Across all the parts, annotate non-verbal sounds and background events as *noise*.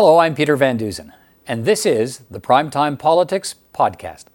Hello, I'm Peter Van Dusen, and this is the Primetime Politics Podcast.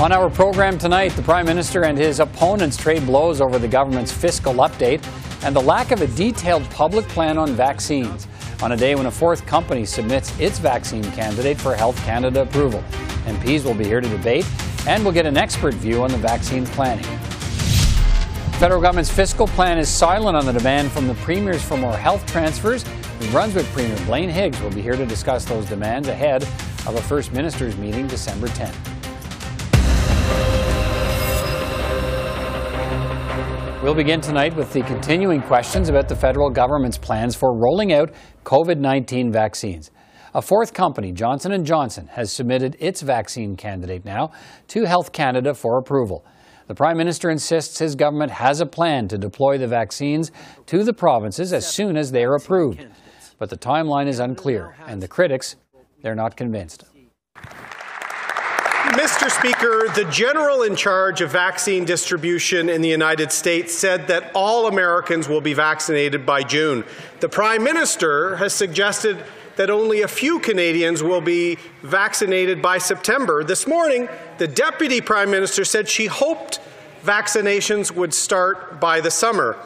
On our program tonight, the Prime Minister and his opponents trade blows over the government's fiscal update and the lack of a detailed public plan on vaccines on a day when a fourth company submits its vaccine candidate for Health Canada approval. MPs will be here to debate, and we'll get an expert view on the vaccine planning. The federal government's fiscal plan is silent on the demand from the premiers for more health transfers. New Brunswick Premier Blaine Higgs will be here to discuss those demands ahead of a First Ministers meeting December 10th. We'll begin tonight with the continuing questions about the federal government's plans for rolling out COVID-19 vaccines. A fourth company, Johnson & Johnson, has submitted its vaccine candidate now to Health Canada for approval. The Prime Minister insists his government has a plan to deploy the vaccines to the provinces as soon as they are approved. But the timeline is unclear, and the critics, they're not convinced. Mr. Speaker, the general in charge of vaccine distribution in the United States said that all Americans will be vaccinated by June. The Prime Minister has suggested that only a few Canadians will be vaccinated by September. This morning, the Deputy Prime Minister said she hoped vaccinations would start by the summer.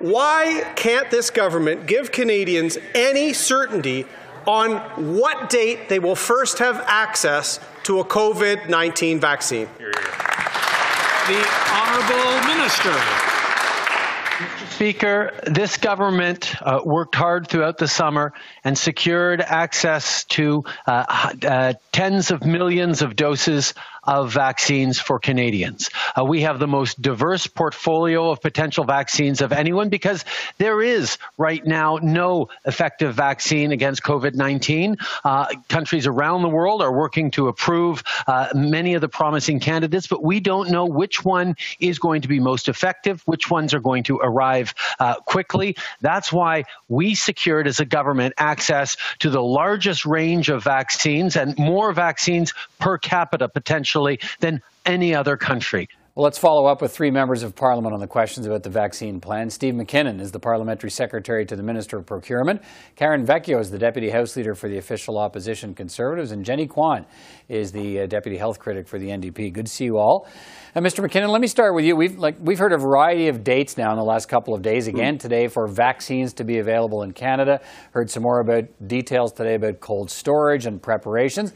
Why can't this government give Canadians any certainty on what date they will first have access to a COVID 19 vaccine. The Honourable Minister. Speaker, this government uh, worked hard throughout the summer and secured access to uh, uh, tens of millions of doses of vaccines for Canadians. Uh, we have the most diverse portfolio of potential vaccines of anyone because there is right now no effective vaccine against COVID 19. Uh, countries around the world are working to approve uh, many of the promising candidates, but we don't know which one is going to be most effective, which ones are going to arrive uh, quickly. That's why we secured as a government access to the largest range of vaccines and more vaccines per capita potential than any other country. Well, let's follow up with three members of Parliament on the questions about the vaccine plan. Steve MacKinnon is the Parliamentary Secretary to the Minister of Procurement. Karen Vecchio is the Deputy House Leader for the official opposition Conservatives. And Jenny Kwan is the uh, Deputy Health Critic for the NDP. Good to see you all. And Mr. MacKinnon, let me start with you. We've, like, we've heard a variety of dates now in the last couple of days. Again, today for vaccines to be available in Canada. Heard some more about details today about cold storage and preparations.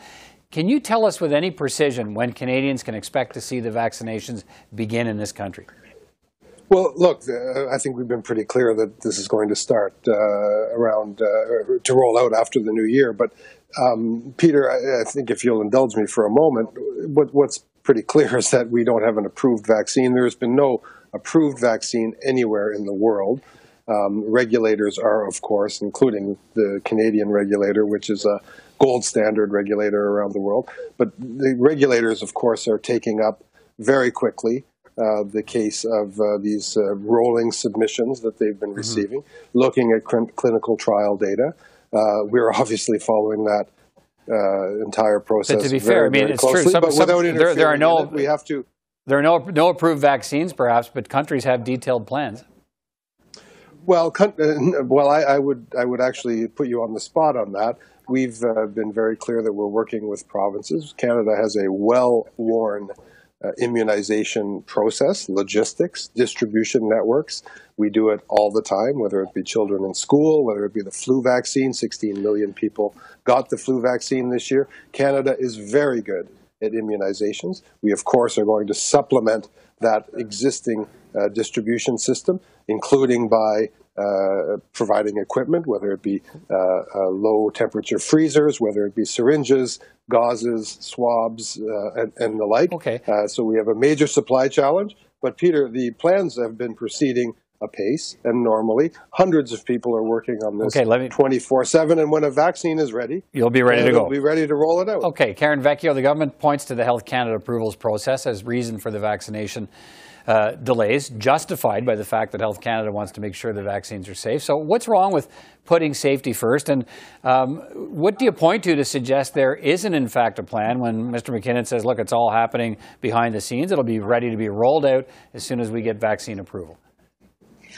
Can you tell us with any precision when Canadians can expect to see the vaccinations begin in this country? Well, look, uh, I think we've been pretty clear that this is going to start uh, around uh, to roll out after the new year. But um, Peter, I, I, think if you'll indulge me for a moment, what, what's pretty clear *laughs* is that we don't have an approved vaccine. There has been no approved vaccine anywhere in the world. Um, regulators are, of course, including the Canadian regulator, which is a gold standard regulator around the world. But the regulators, of course, are taking up very quickly uh, the case of uh, these uh, rolling submissions that they've been mm-hmm. receiving, looking at cl- clinical trial data. Uh, we're obviously following that uh, entire process. But to be very, fair, I mean, it's closely, true. Some, but some, without there, there are no. It, we have to. There are no no approved vaccines, perhaps, but countries have detailed plans. Well, well, I, I, would I would actually put you on the spot on that. We've uh, been very clear that we're working with provinces. Canada has a well-worn uh, immunization process, logistics, distribution networks. We do it all the time, whether it be children in school, whether it be the flu vaccine. 16 million people got the flu vaccine this year. Canada is very good at immunizations. We, of course, are going to supplement that existing uh, distribution system, including by uh, providing equipment, whether it be uh, uh, low temperature freezers, whether it be syringes, gauzes, swabs, uh, and, and, the like. Okay. Uh, so we have a major supply challenge. But Peter, the plans have been proceeding apace, and normally hundreds of people are working on this okay, let me, 24/7. And when a vaccine is ready, you'll be ready to go. Be ready to roll it out. Okay, Karen Vecchio, the government points to the Health Canada approvals process as reason for the vaccination uh, delays, justified by the fact that Health Canada wants to make sure the vaccines are safe. So, what's wrong with putting safety first? And um, what do you point to to suggest there isn't, in fact, a plan when Mr. MacKinnon says, look, it's all happening behind the scenes? It'll be ready to be rolled out as soon as we get vaccine approval.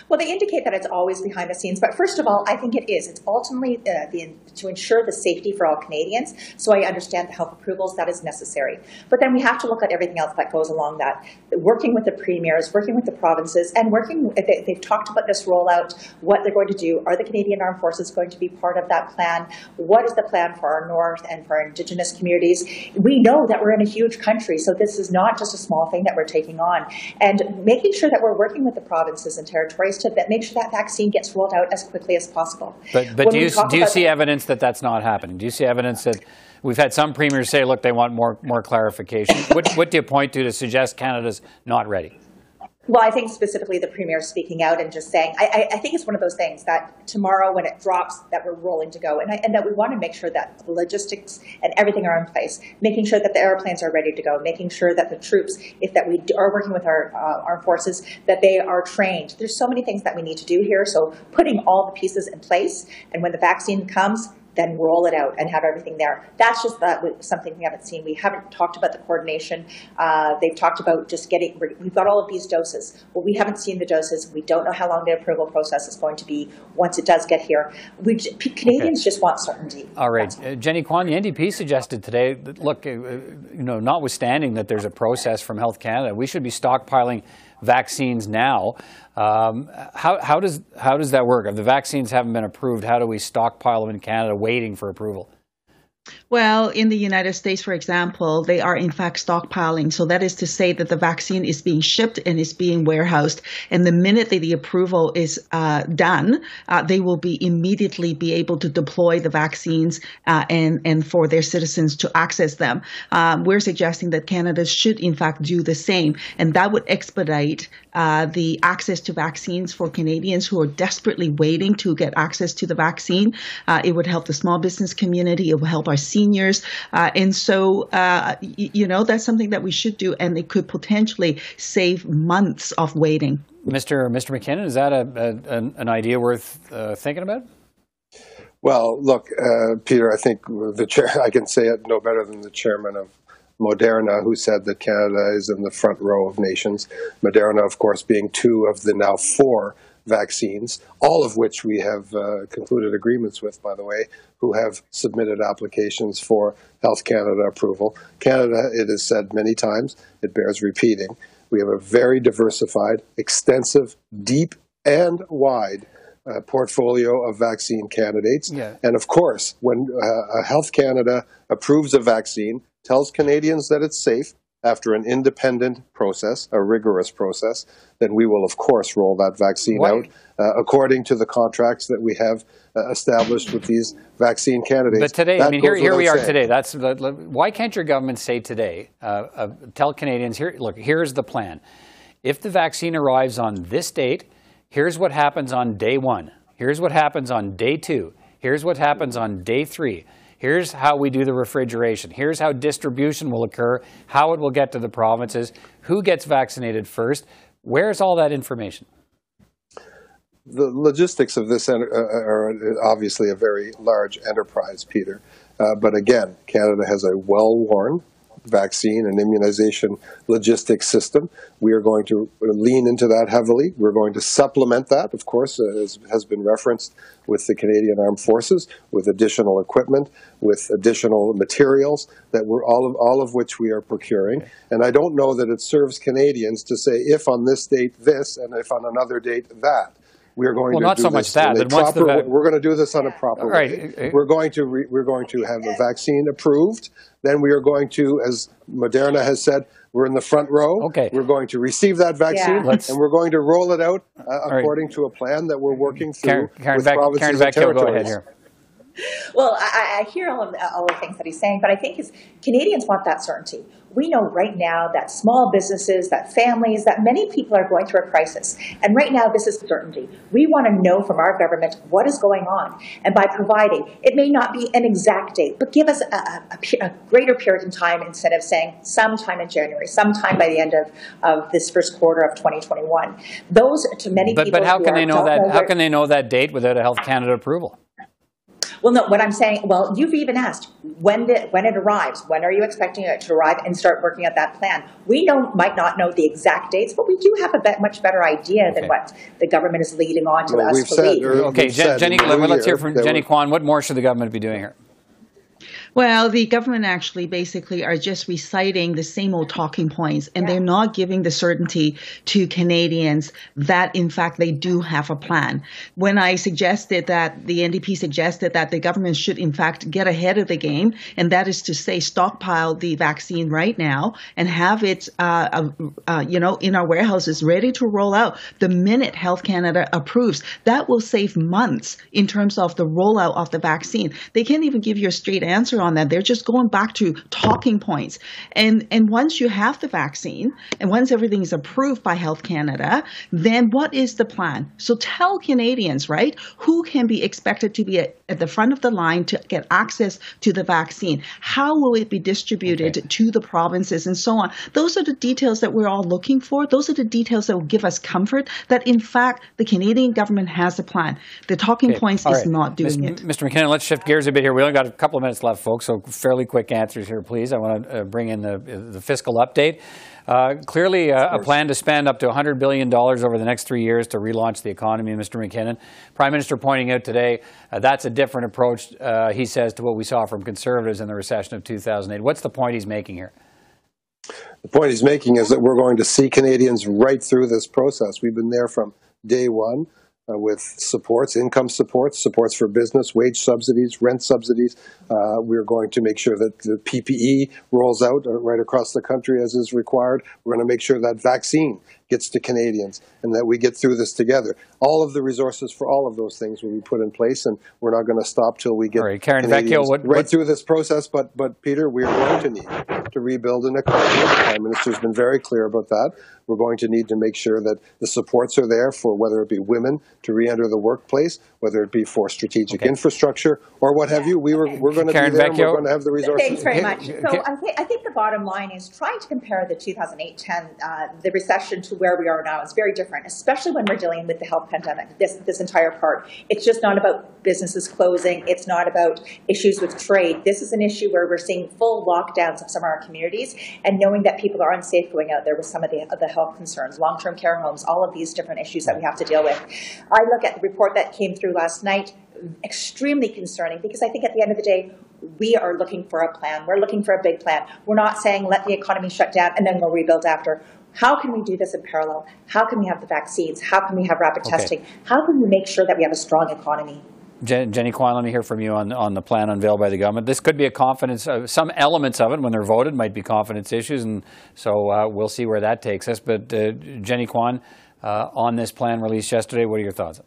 Well, they indicate that it's always behind the scenes, but first of all, I think it is. It's ultimately uh, the, to ensure the safety for all Canadians. So I understand the health approvals that is necessary, but then we have to look at everything else that goes along that. Working with the premiers, working with the provinces, and working. They, they've talked about this rollout, what they're going to do. Are the Canadian Armed Forces going to be part of that plan? What is the plan for our North and for our Indigenous communities? We know that we're in a huge country, so this is not just a small thing that we're taking on, and making sure that we're working with the provinces and territories to that make sure that vaccine gets rolled out as quickly as possible. But, but do you, do you see evidence that that's not happening? Do you see evidence that we've had some premiers say, look, they want more, more clarification? what, what do you point to to suggest Canada's not ready? Well, I think specifically the premier speaking out and just saying, I, I, think it's one of those things that tomorrow when it drops, that we're rolling to go, and, I, and that we want to make sure that the logistics and everything are in place, making sure that the airplanes are ready to go, making sure that the troops, if that we are working with our uh, armed forces, that they are trained. There's so many things that we need to do here, so putting all the pieces in place, and when the vaccine comes, then roll it out and have everything there. That's just that something we haven't seen. We haven't talked about the coordination. Uh, they've talked about just getting. We've got all of these doses. Well, we haven't seen the doses. We don't know how long the approval process is going to be once it does get here. We Canadians okay. just want certainty. All right, uh, Jenny Kwan, the NDP suggested today. That, look, uh, you know, notwithstanding that there's a process from Health Canada, we should be stockpiling vaccines now. Um, how, how, does, how does that work? If the vaccines haven't been approved, how do we stockpile them in Canada waiting for approval? Well, in the United States, for example, they are in fact stockpiling. So that is to say that the vaccine is being shipped and is being warehoused. And the minute that the approval is uh, done, uh, they will be immediately be able to deploy the vaccines uh, and and for their citizens to access them. Um, we're suggesting that Canada should in fact do the same, and that would expedite uh, the access to vaccines for Canadians who are desperately waiting to get access to the vaccine. Uh, it would help the small business community. It will help our seniors. Uh, and so, uh, y- you know, that's something that we should do, and it could potentially save months of waiting. Mr. Mr. MacKinnon, is that a, a an idea worth uh, thinking about? Well, look, uh, Peter, I think the chair, *laughs* I can say it no better than the chairman of Moderna, who said that Canada is in the front row of nations. Moderna, of course, being two of the now four vaccines, all of which we have uh, concluded agreements with, by the way, who have submitted applications for Health Canada approval. Canada, it is said many times, it bears repeating. We have a very diversified, extensive, deep, and wide uh, portfolio of vaccine candidates. Yeah. And of course, when uh, Health Canada approves a vaccine, tells Canadians that it's safe, after an independent process, a rigorous process, then we will, of course, roll that vaccine what? out uh, according to the contracts that we have uh, established with these vaccine candidates. But today, that I mean, here, here we are saying. today. That's why can't your government say today, uh, uh, tell Canadians, here, look, here's the plan. If the vaccine arrives on this date, here's what happens on day one. Here's what happens on day two. Here's what happens on day three. Here's how we do the refrigeration. Here's how distribution will occur, how it will get to the provinces, who gets vaccinated first. Where's all that information? The logistics of this are obviously a very large enterprise, Peter. Uh, but again, Canada has a well worn vaccine and immunization logistics system. We are going to lean into that heavily. We're going to supplement that, of course, uh, as has been referenced with the Canadian Armed Forces, with additional equipment, with additional materials that we're all of all of which we are procuring. And I don't know that it serves Canadians to say if on this date this and if on another date that we are going well, to not do so this much that. Proper, va- we're going to do this on a proper right. way. We're going to re- we're going to have a vaccine approved. Then we are going to, as Moderna has said, we're in the front row. Okay. We're going to receive that vaccine, yeah. and we're going to roll it out uh, according right. to a plan that we're working through Karen, Karen with Beck, provinces Karen and territories. Go ahead here. Well, I, I, hear all of, the, all the things that he's saying, but I think is Canadians want that certainty. We know right now that small businesses, that families, that many people are going through a crisis. And right now, this is certainty. We want to know from our government what is going on. And by providing, it may not be an exact date, but give us a, a, a greater period of time instead of saying sometime in January, sometime by the end of, of this first quarter of 2021. Those, to many but, people, but how can they know that? Know how can they know that date without a Health Canada approval? Well, no, what I'm saying, well, you've even asked when did, when it arrives, when are you expecting it to arrive and start working at that plan? We don't, might not know the exact dates, but we do have a bet, much better idea okay. than what the government is leading on to well, us we've to said, lead. Okay, Jenny, let's hear from Jenny Kwan. What more should the government be doing here? Well, the government actually basically are just reciting the same old talking points, and yeah. they're not giving the certainty to Canadians that, in fact, they do have a plan. When I suggested that the NDP suggested that the government should, in fact, get ahead of the game, and that is to say, stockpile the vaccine right now and have it, uh, uh, uh, you know, in our warehouses ready to roll out the minute Health Canada approves, that will save months in terms of the rollout of the vaccine. They can't even give you a straight answer on that. They're just going back to talking points. And and once you have the vaccine and once everything is approved by Health Canada, then what is the plan? So tell Canadians, right, who can be expected to be at, at the front of the line to get access to the vaccine? How will it be distributed okay. to the provinces and so on? Those are the details that we're all looking for. Those are the details that will give us comfort that in fact the Canadian government has a plan. The talking okay. points all is right. not doing Ms. it. Mr. MacKinnon, let's shift gears a bit here. We only got a couple of minutes left, folks, so fairly quick answers here, please. I want to uh, bring in the, the fiscal update. Uh, clearly, uh, a plan to spend up to $100 billion over the next three years to relaunch the economy, Mr. MacKinnon. Prime Minister pointing out today uh, that's a different approach, uh, he says, to what we saw from Conservatives in the recession of 2008. What's the point he's making here? The point he's making is that we're going to see Canadians right through this process. We've been there from day one uh, with supports, income supports, supports for business, wage subsidies, rent subsidies. Uh, we're going to make sure that the PPE rolls out uh, right across the country as is required. We're going to make sure that vaccine gets to Canadians and that we get through this together. All of the resources for all of those things will be put in place, and we're not going to stop till we get right, Karen Vecchio, what, right through this process. But, but Peter, we're going to need to rebuild an economy. The Prime Minister's been very clear about that. We're going to need to make sure that the supports are there for whether it be women to re-enter the workplace, whether it be for strategic okay. infrastructure or what have you. We were we're going to Karen be there. Vecchio. we're going to have the resources. Thanks very much. So I, th- I think the bottom line is trying to compare the 2008-10 uh, the recession to where we are now is very different, especially when we're dealing with the health pandemic. This this entire part. It's just not about businesses closing. It's not about issues with trade. This is an issue where we're seeing full lockdowns of some of our communities, and knowing that people are unsafe going out there with some of the, of the health concerns, long-term care homes, all of these different issues that we have to deal with. I look at the report that came through last night, extremely concerning because I think at the end of the day, we are looking for a plan. We're looking for a big plan. We're not saying let the economy shut down and then we'll rebuild after. How can we do this in parallel? How can we have the vaccines? How can we have rapid okay. testing? How can we make sure that we have a strong economy? Jenny Kwan, let me hear from you on, on the plan unveiled by the government. This could be a confidence, uh, some elements of it when they're voted might be confidence issues, and so uh, we'll see where that takes us. But uh, Jenny Kwan, uh, on this plan released yesterday, what are your thoughts?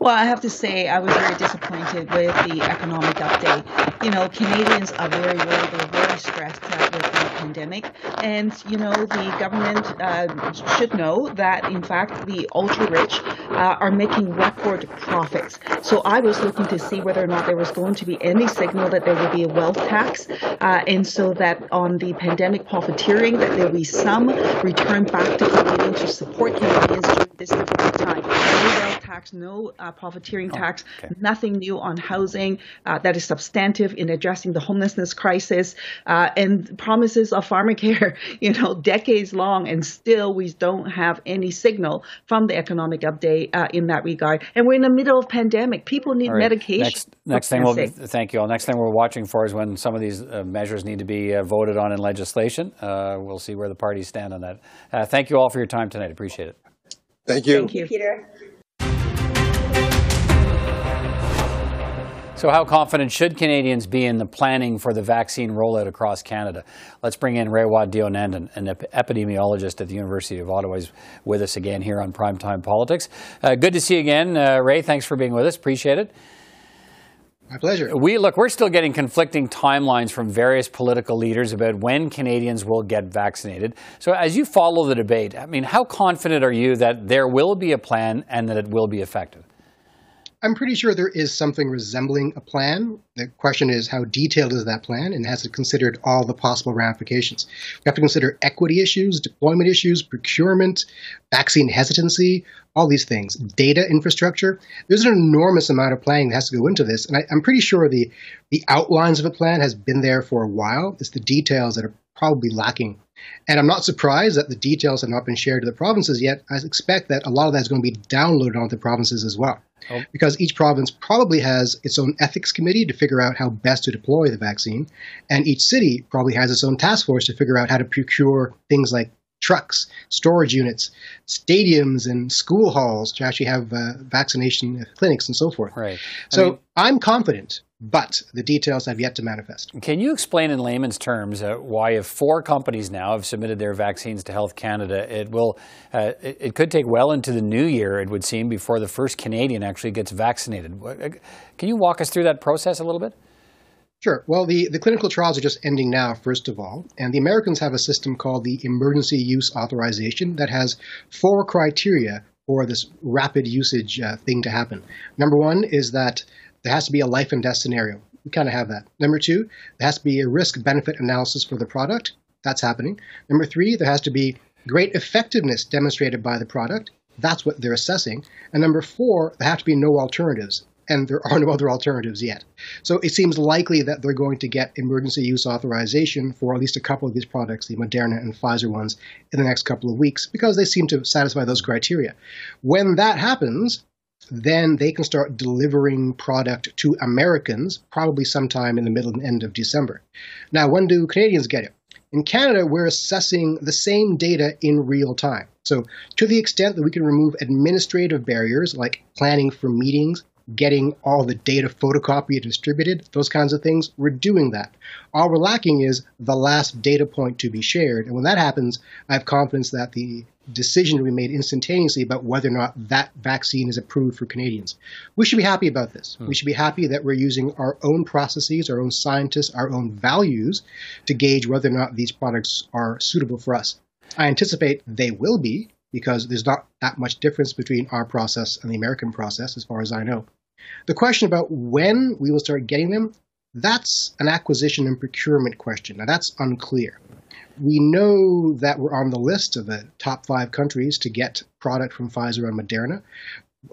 Well, I have to say, I was very disappointed with the economic update. You know, Canadians are very worried, they're very stressed out with the pandemic. And, you know, the government uh, should know that, in fact, the ultra rich uh, are making record profits. So I was looking to see whether or not there was going to be any signal that there would be a wealth tax. Uh, and so that on the pandemic profiteering, that there will be some return back to Canadians to support Canadians during this difficult time. No wealth tax, no uh, profiteering oh, tax, okay. nothing new on housing uh, that is substantive in addressing the homelessness crisis, uh, and promises of pharmacare, *laughs* you know, decades long, and still we don't have any signal from the economic update uh, in that regard. And we're in the middle of pandemic. People need right. medication. Next, next thing we'll thank you all. Next thing we're watching for is when some of these uh, measures need to be uh, voted on in legislation. we'll see where the parties stand on that. thank you all for your time tonight. Appreciate it. Thank you. Thank you, Peter. So, how confident should Canadians be in the planning for the vaccine rollout across Canada? Let's bring in Raywat Deonandan, an epidemiologist at the University of Ottawa, is with us again here on Primetime Politics. Uh, good to see you again, uh, Ray. Thanks for being with us. Appreciate it. My pleasure. We look, we're still getting conflicting timelines from various political leaders about when Canadians will get vaccinated. So as you follow the debate, I mean, how confident are you that there will be a plan and that it will be effective? I'm pretty sure there is something resembling a plan. The question is, how detailed is that plan, and has it considered all the possible ramifications? We have to consider equity issues, deployment issues, procurement, vaccine hesitancy, all these things, data infrastructure. There's an enormous amount of planning that has to go into this, and I, am pretty sure the the outlines of a plan has been there for a while. It's the details that are probably lacking. And I'm not surprised that the details have not been shared to the provinces yet. I expect that a lot of that is going to be downloaded onto the provinces as well. Oh. Because each province probably has its own ethics committee to figure out how best to deploy the vaccine, and each city probably has its own task force to figure out how to procure things like trucks, storage units, stadiums, and school halls to actually have uh, vaccination clinics and so forth. Right. So I mean, I'm confident but the details have yet to manifest. Can you explain in layman's terms uh, why, if four companies now have submitted their vaccines to Health Canada, it will uh, it, it, could take well into the new year, it would seem, before the first Canadian actually gets vaccinated? Uh, can you walk us through that process a little bit? Sure. Well, the, the clinical trials are just ending now, first of all. And the Americans have a system called the Emergency Use Authorization that has four criteria for this rapid usage uh, thing to happen. Number one is that there has to be a life and death scenario. We kind of have that. Number two, there has to be a risk benefit analysis for the product. That's happening. Number three, there has to be great effectiveness demonstrated by the product. That's what they're assessing. And number four, there have to be no alternatives. And there are no other alternatives yet. So it seems likely that they're going to get emergency use authorization for at least a couple of these products, the Moderna and Pfizer ones, in the next couple of weeks because they seem to satisfy those criteria. When that happens, then they can start delivering product to Americans probably sometime in the middle and end of December. Now, when do Canadians get it? In Canada, we're assessing the same data in real time. So, to the extent that we can remove administrative barriers like planning for meetings, getting all the data photocopied and distributed, those kinds of things, we're doing that. All we're lacking is the last data point to be shared. And when that happens, I have confidence that the decision to be made instantaneously about whether or not that vaccine is approved for Canadians. We should be happy about this. Hmm. We should be happy that we're using our own processes, our own scientists, our own values to gauge whether or not these products are suitable for us. I anticipate they will be because there's not that much difference between our process and the American process, as far as I know. The question about when we will start getting them, that's an acquisition and procurement question. Now, that's unclear we know that we're on the list of the top five countries to get product from Pfizer and Moderna.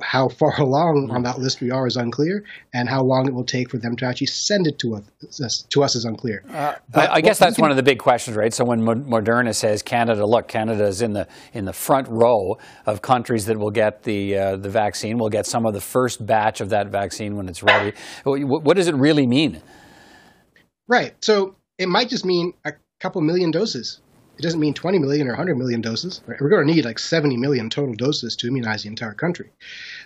How far *laughs* along on that list we are is unclear, and how long it will take for them to actually send it to us, to us is unclear. Uh, I, I guess that's can, one of the big questions, right? So when Moderna says Canada, look, Canada is in the in the front row of countries that will get the uh, the vaccine. We'll get some of the first batch of that vaccine when it's ready. What does it really mean? Right. So it might just mean a couple million doses. It doesn't mean 20 million or 100 million doses. We're going to need like 70 million total doses to immunize the entire country.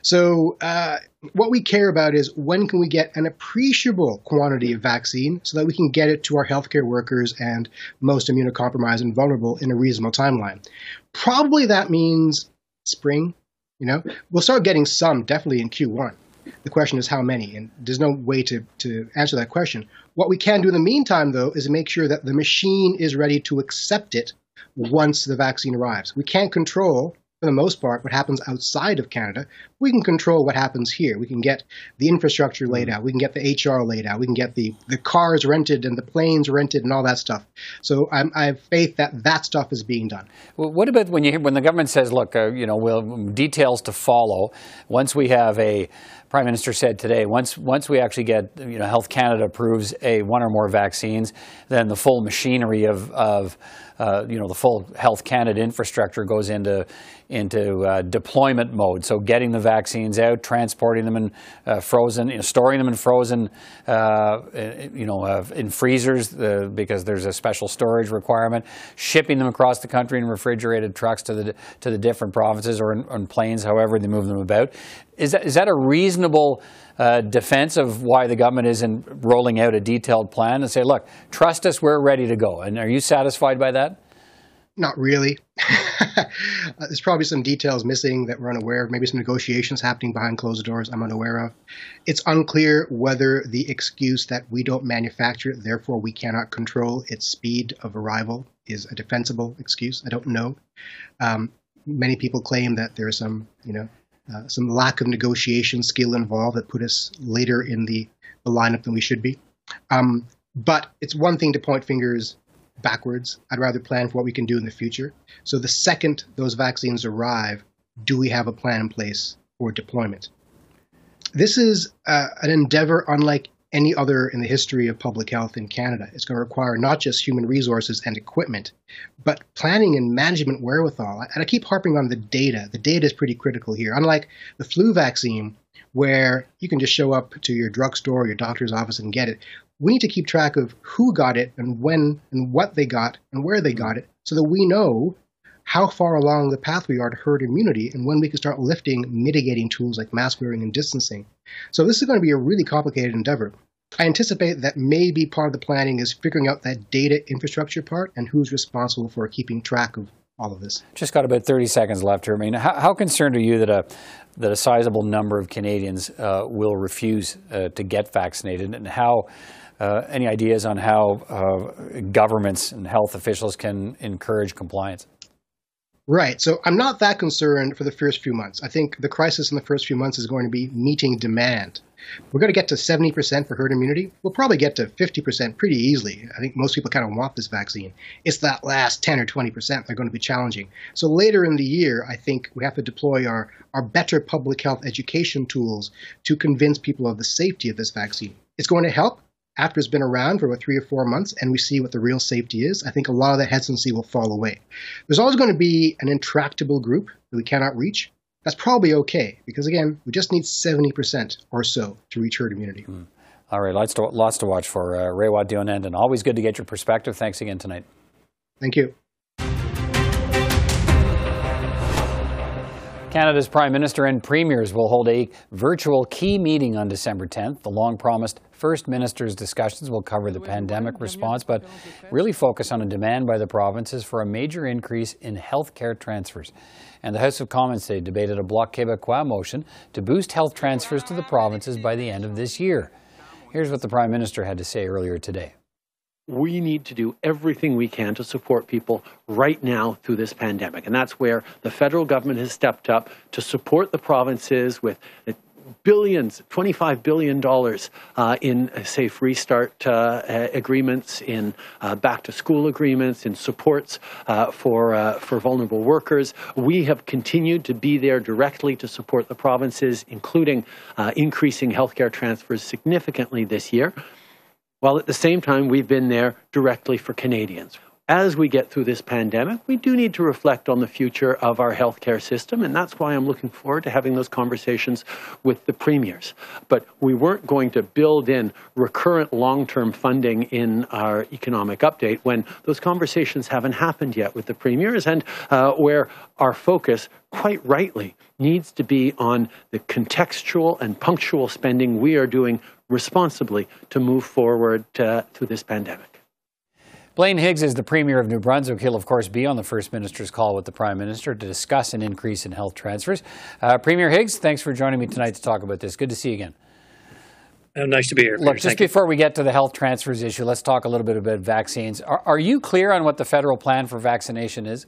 So, uh, what we care about is when can we get an appreciable quantity of vaccine so that we can get it to our healthcare workers and most immunocompromised and vulnerable in a reasonable timeline. Probably that means spring. You know, we'll start getting some definitely in Q1. The question is how many, and there's no way to, to answer that question. What we can do in the meantime, though, is make sure that the machine is ready to accept it once the vaccine arrives. We can't control, for the most part, what happens outside of Canada. We can control what happens here. We can get the infrastructure laid out. We can get the HR laid out. We can get the, the cars rented and the planes rented and all that stuff. So I'm, i have faith that that stuff is being done. Well, what about when you when the government says, look, uh, you know, we'll, details to follow once we have a Prime Minister said today, once once we actually get, you know, Health Canada approves a one or more vaccines, then the full machinery of, of uh, you know, the full Health Canada infrastructure goes into into uh, deployment mode. So getting the vaccines out, transporting them in uh, frozen, you know, storing them in frozen, uh, you know, uh, in freezers uh, because there's a special storage requirement, shipping them across the country in refrigerated trucks to the to the different provinces or in, in planes, however they move them about. Is that, is that a reasonable uh, defense of why the government isn't rolling out a detailed plan and say, look, trust us, we're ready to go? And are you satisfied by that? Not really. *laughs* Uh, there's probably some details missing that we're unaware of, maybe some negotiations happening behind closed doors I'm unaware of. It's unclear whether the excuse that we don't manufacture therefore we cannot control its speed of arrival, is a defensible excuse. I don't know. Um, many people claim that there's some, you know, uh, some lack of negotiation skill involved that put us later in the, the lineup than we should be. Um, but it's one thing to point fingers backwards. I'd rather plan for what we can do in the future. So the second those vaccines arrive, do we have a plan in place for deployment? This is uh, an endeavor unlike any other in the history of public health in Canada. It's going to require not just human resources and equipment, but planning and management wherewithal. And I keep harping on the data. The data is pretty critical here. Unlike the flu vaccine, where you can just show up to your drugstore or your doctor's office and get it, we need to keep track of who got it and when and what they got and where they got it so that we know how far along the path we are to herd immunity and when we can start lifting mitigating tools like mask wearing and distancing. So this is going to be a really complicated endeavor. I anticipate that maybe part of the planning is figuring out that data infrastructure part and who's responsible for keeping track of all of this. Just got about 30 seconds left here. I mean, how, how concerned are you that a that a sizable number of Canadians uh, will refuse uh, to get vaccinated, and how uh, any ideas on how uh, governments and health officials can encourage compliance? Right. So I'm not that concerned for the first few months. I think the crisis in the first few months is going to be meeting demand. We're going to get to 70% for herd immunity. We'll probably get to 50% pretty easily. I think most people kind of want this vaccine. It's that last 10 or 20% that are going to be challenging. So later in the year, I think we have to deploy our, our better public health education tools to convince people of the safety of this vaccine. It's going to help after it's been around for about three or four months and we see what the real safety is, I think a lot of that hesitancy will fall away. There's always going to be an intractable group that we cannot reach. That's probably okay because, again, we just need 70% or so to reach herd immunity. Mm. All right, lots to, lots to watch for. Uh, Raywat and always good to get your perspective. Thanks again tonight. Thank you. Canada's Prime Minister and Premiers will hold a virtual key meeting on December 10th. The long promised First Minister's discussions will cover the pandemic response, but really focus on a demand by the provinces for a major increase in health care transfers. And the House of Commons today debated a Bloc Québécois motion to boost health transfers to the provinces by the end of this year. Here's what the Prime Minister had to say earlier today we need to do everything we can to support people right now through this pandemic. And that's where the federal government has stepped up to support the provinces with billions, $25 billion uh, in safe restart uh, agreements, in uh, back to school agreements, in supports uh, for, uh, for vulnerable workers. We have continued to be there directly to support the provinces, including uh, increasing healthcare transfers significantly this year while at the same time we've been there directly for Canadians. As we get through this pandemic, we do need to reflect on the future of our healthcare system, and that's why I'm looking forward to having those conversations with the premiers. But we weren't going to build in recurrent long term funding in our economic update when those conversations haven't happened yet with the premiers, and uh, where our focus, quite rightly, needs to be on the contextual and punctual spending we are doing responsibly to move forward uh, through this pandemic. Blaine Higgs is the Premier of New Brunswick. He'll, of course, be on the First Minister's call with the Prime Minister to discuss an increase in health transfers. Uh, Premier Higgs, thanks for joining me tonight to talk about this. Good to see you again. Oh, nice to be here. Look, just Thank before you. we get to the health transfers issue, let's talk a little bit about vaccines. Are, are you clear on what the federal plan for vaccination is?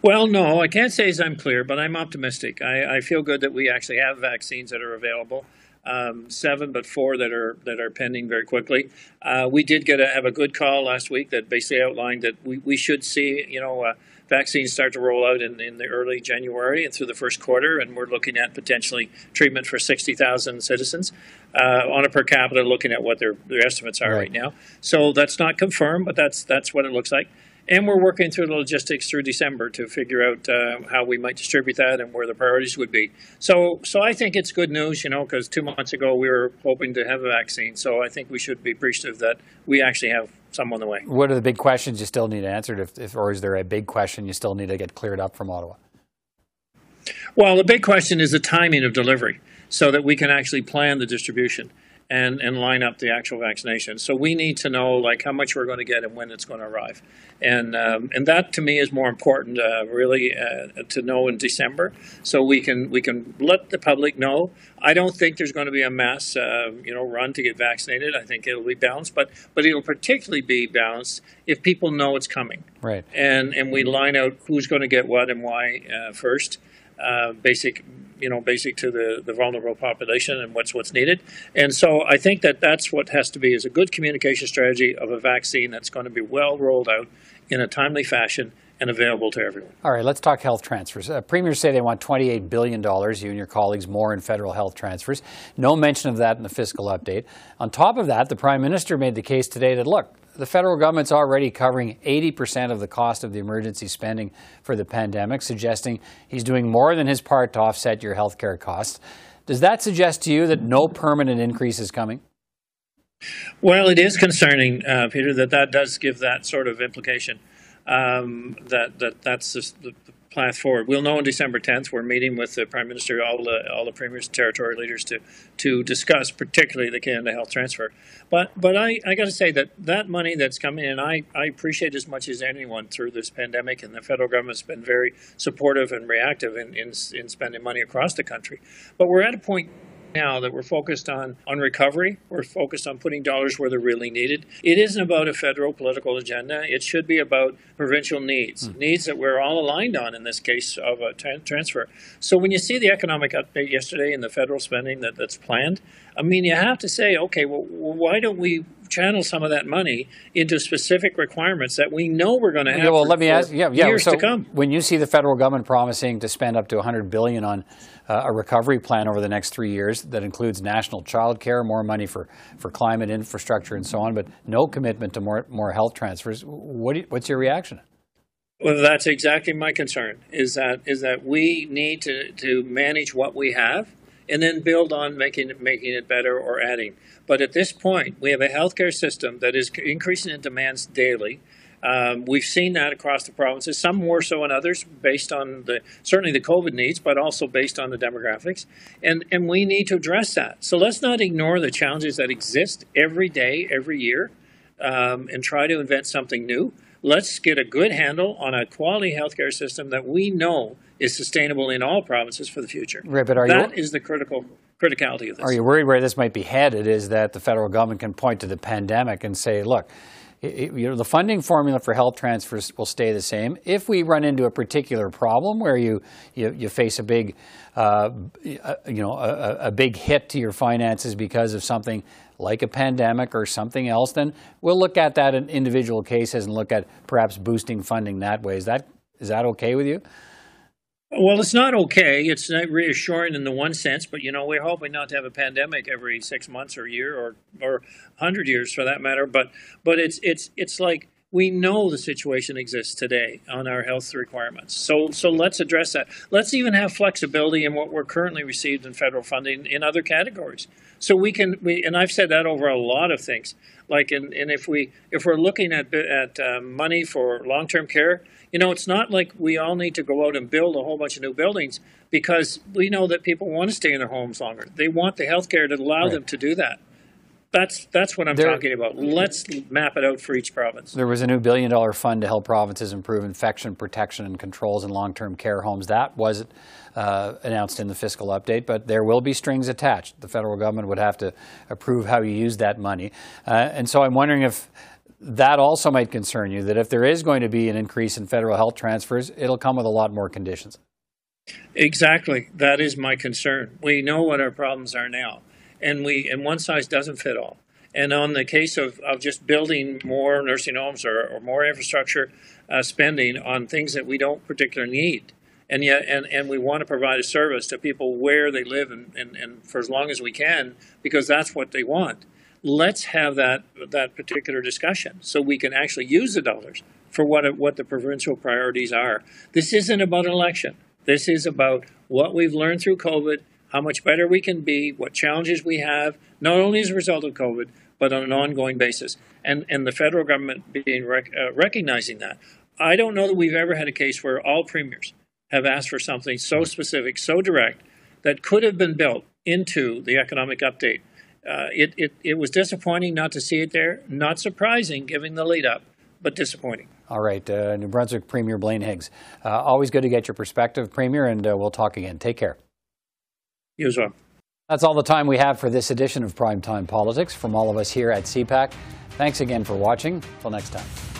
Well, no, I can't say as I'm clear, but I'm optimistic. I, I feel good that we actually have vaccines that are available um, seven, but four that are that are pending very quickly. Uh, we did get a, have a good call last week that basically outlined that we, we should see you know uh, vaccines start to roll out in, in the early January and through the first quarter, and we're looking at potentially treatment for sixty thousand citizens uh, on a per capita, looking at what their their estimates are right. right now. So that's not confirmed, but that's that's what it looks like and we're working through the logistics through December to figure out uh, how we might distribute that and where the priorities would be. So, so I think it's good news, you know, because two months ago we were hoping to have a vaccine. So I think we should be appreciative that we actually have some on the way. What are the big questions you still need answered, if, if, or is there a big question you still need to get cleared up from Ottawa? Well, the big question is the timing of delivery, so that we can actually plan the distribution. And, and line up the actual vaccination. So we need to know like how much we're going to get and when it's going to arrive, and um, and that to me is more important, uh, really, uh, to know in December, so we can we can let the public know. I don't think there's going to be a mass uh, you know run to get vaccinated. I think it'll be balanced, but but it'll particularly be balanced if people know it's coming, right? And and we line out who's going to get what and why uh, first. Uh, basic, you know, basic to the, the vulnerable population and what's what's needed. And so I think that that's what has to be is a good communication strategy of a vaccine that's going to be well rolled out in a timely fashion and available to everyone. All right, let's talk health transfers. Uh, premiers say they want $28 billion, you and your colleagues, more in federal health transfers. No mention of that in the fiscal update. On top of that, the Prime Minister made the case today that, look, the federal government's already covering 80% of the cost of the emergency spending for the pandemic, suggesting he's doing more than his part to offset your health care costs. Does that suggest to you that no permanent increase is coming? Well, it is concerning, uh, Peter, that that does give that sort of implication. Um, that that that's the, the path forward. We'll know on December 10th. We're meeting with the Prime Minister, all the all the premiers, and territory leaders to to discuss particularly the Canada Health Transfer. But but I, I got to say that that money that's coming in, I, I appreciate as much as anyone through this pandemic, and the federal government's been very supportive and reactive in, in, in spending money across the country. But we're at a point now that we're focused on, on recovery. We're focused on putting dollars where they're really needed. It isn't about a federal political agenda. It should be about provincial needs, mm. needs that we're all aligned on in this case of a tra- transfer. So when you see the economic update yesterday and the federal spending that, that's planned, I mean, you have to say, okay, well, why don't we channel some of that money into specific requirements that we know we're going to have. Yeah, well, for, let me ask. Yeah, yeah. Years so to come. When you see the federal government promising to spend up to 100 billion on uh, a recovery plan over the next three years that includes national child care, more money for, for climate infrastructure, and so on, but no commitment to more more health transfers, what you, what's your reaction? Well, that's exactly my concern. Is that is that we need to, to manage what we have and then build on making it, making it better or adding. But at this point, we have a healthcare system that is increasing in demands daily. Um, we've seen that across the provinces, some more so than others, based on the certainly the COVID needs, but also based on the demographics, and and we need to address that. So let's not ignore the challenges that exist every day, every year, um, and try to invent something new. Let's get a good handle on a quality healthcare system that we know is sustainable in all provinces for the future. Right, but are that you, is the critical criticality of this. Are you worried where this might be headed? Is that the federal government can point to the pandemic and say, look, it, you know, the funding formula for health transfers will stay the same. If we run into a particular problem where you you, you face a big, uh, you know, a, a, big hit to your finances because of something like a pandemic or something else, then we'll look at that in individual cases and look at perhaps boosting funding that way. Is that is that okay with you? Well, it's not okay. It's not reassuring in the one sense, but you know we're hoping not to have a pandemic every six months or year or or hundred years for that matter. But but it's it's it's like we know the situation exists today on our health requirements. So so let's address that. Let's even have flexibility in what we're currently received in federal funding in other categories. So we can we and I've said that over a lot of things. Like in, and if we if we're looking at at um, money for long term care you know, it's not like we all need to go out and build a whole bunch of new buildings because we know that people want to stay in their homes longer. They want the health care to allow right. them to do that. That's that's what I'm there, talking about. Let's map it out for each province. There was a new billion dollar fund to help provinces improve infection protection and controls in long term care homes. That was uh, announced in the fiscal update, but there will be strings attached. The federal government would have to approve how you use that money. Uh, and so I'm wondering if that also might concern you that if there is going to be an increase in federal health transfers, it'll come with a lot more conditions. Exactly. That is my concern. We know what our problems are now, and we and one size doesn't fit all. And on the case of, of just building more nursing homes or, or more infrastructure uh, spending on things that we don't particularly need, and yet and, and we want to provide a service to people where they live and, and, and for as long as we can because that's what they want let's have that that particular discussion so we can actually use the dollars for what what the provincial priorities are. This isn't about election. This is about what we've learned through COVID, how much better we can be, what challenges we have, not only as a result of COVID, but on an ongoing basis. And and the federal government being rec- uh, recognizing that. I don't know that we've ever had a case where all premiers have asked for something so specific, so direct, that could have been built into the economic update uh, it, it, it was disappointing not to see it there. Not surprising, given the lead up, but disappointing. All right, uh, New Brunswick Premier Blaine Higgs. Uh, always good to get your perspective, Premier, and uh, we'll talk again. Take care. You as well. That's all the time we have for this edition of Primetime Politics. From all of us here at CPAC, thanks again for watching. Till next time.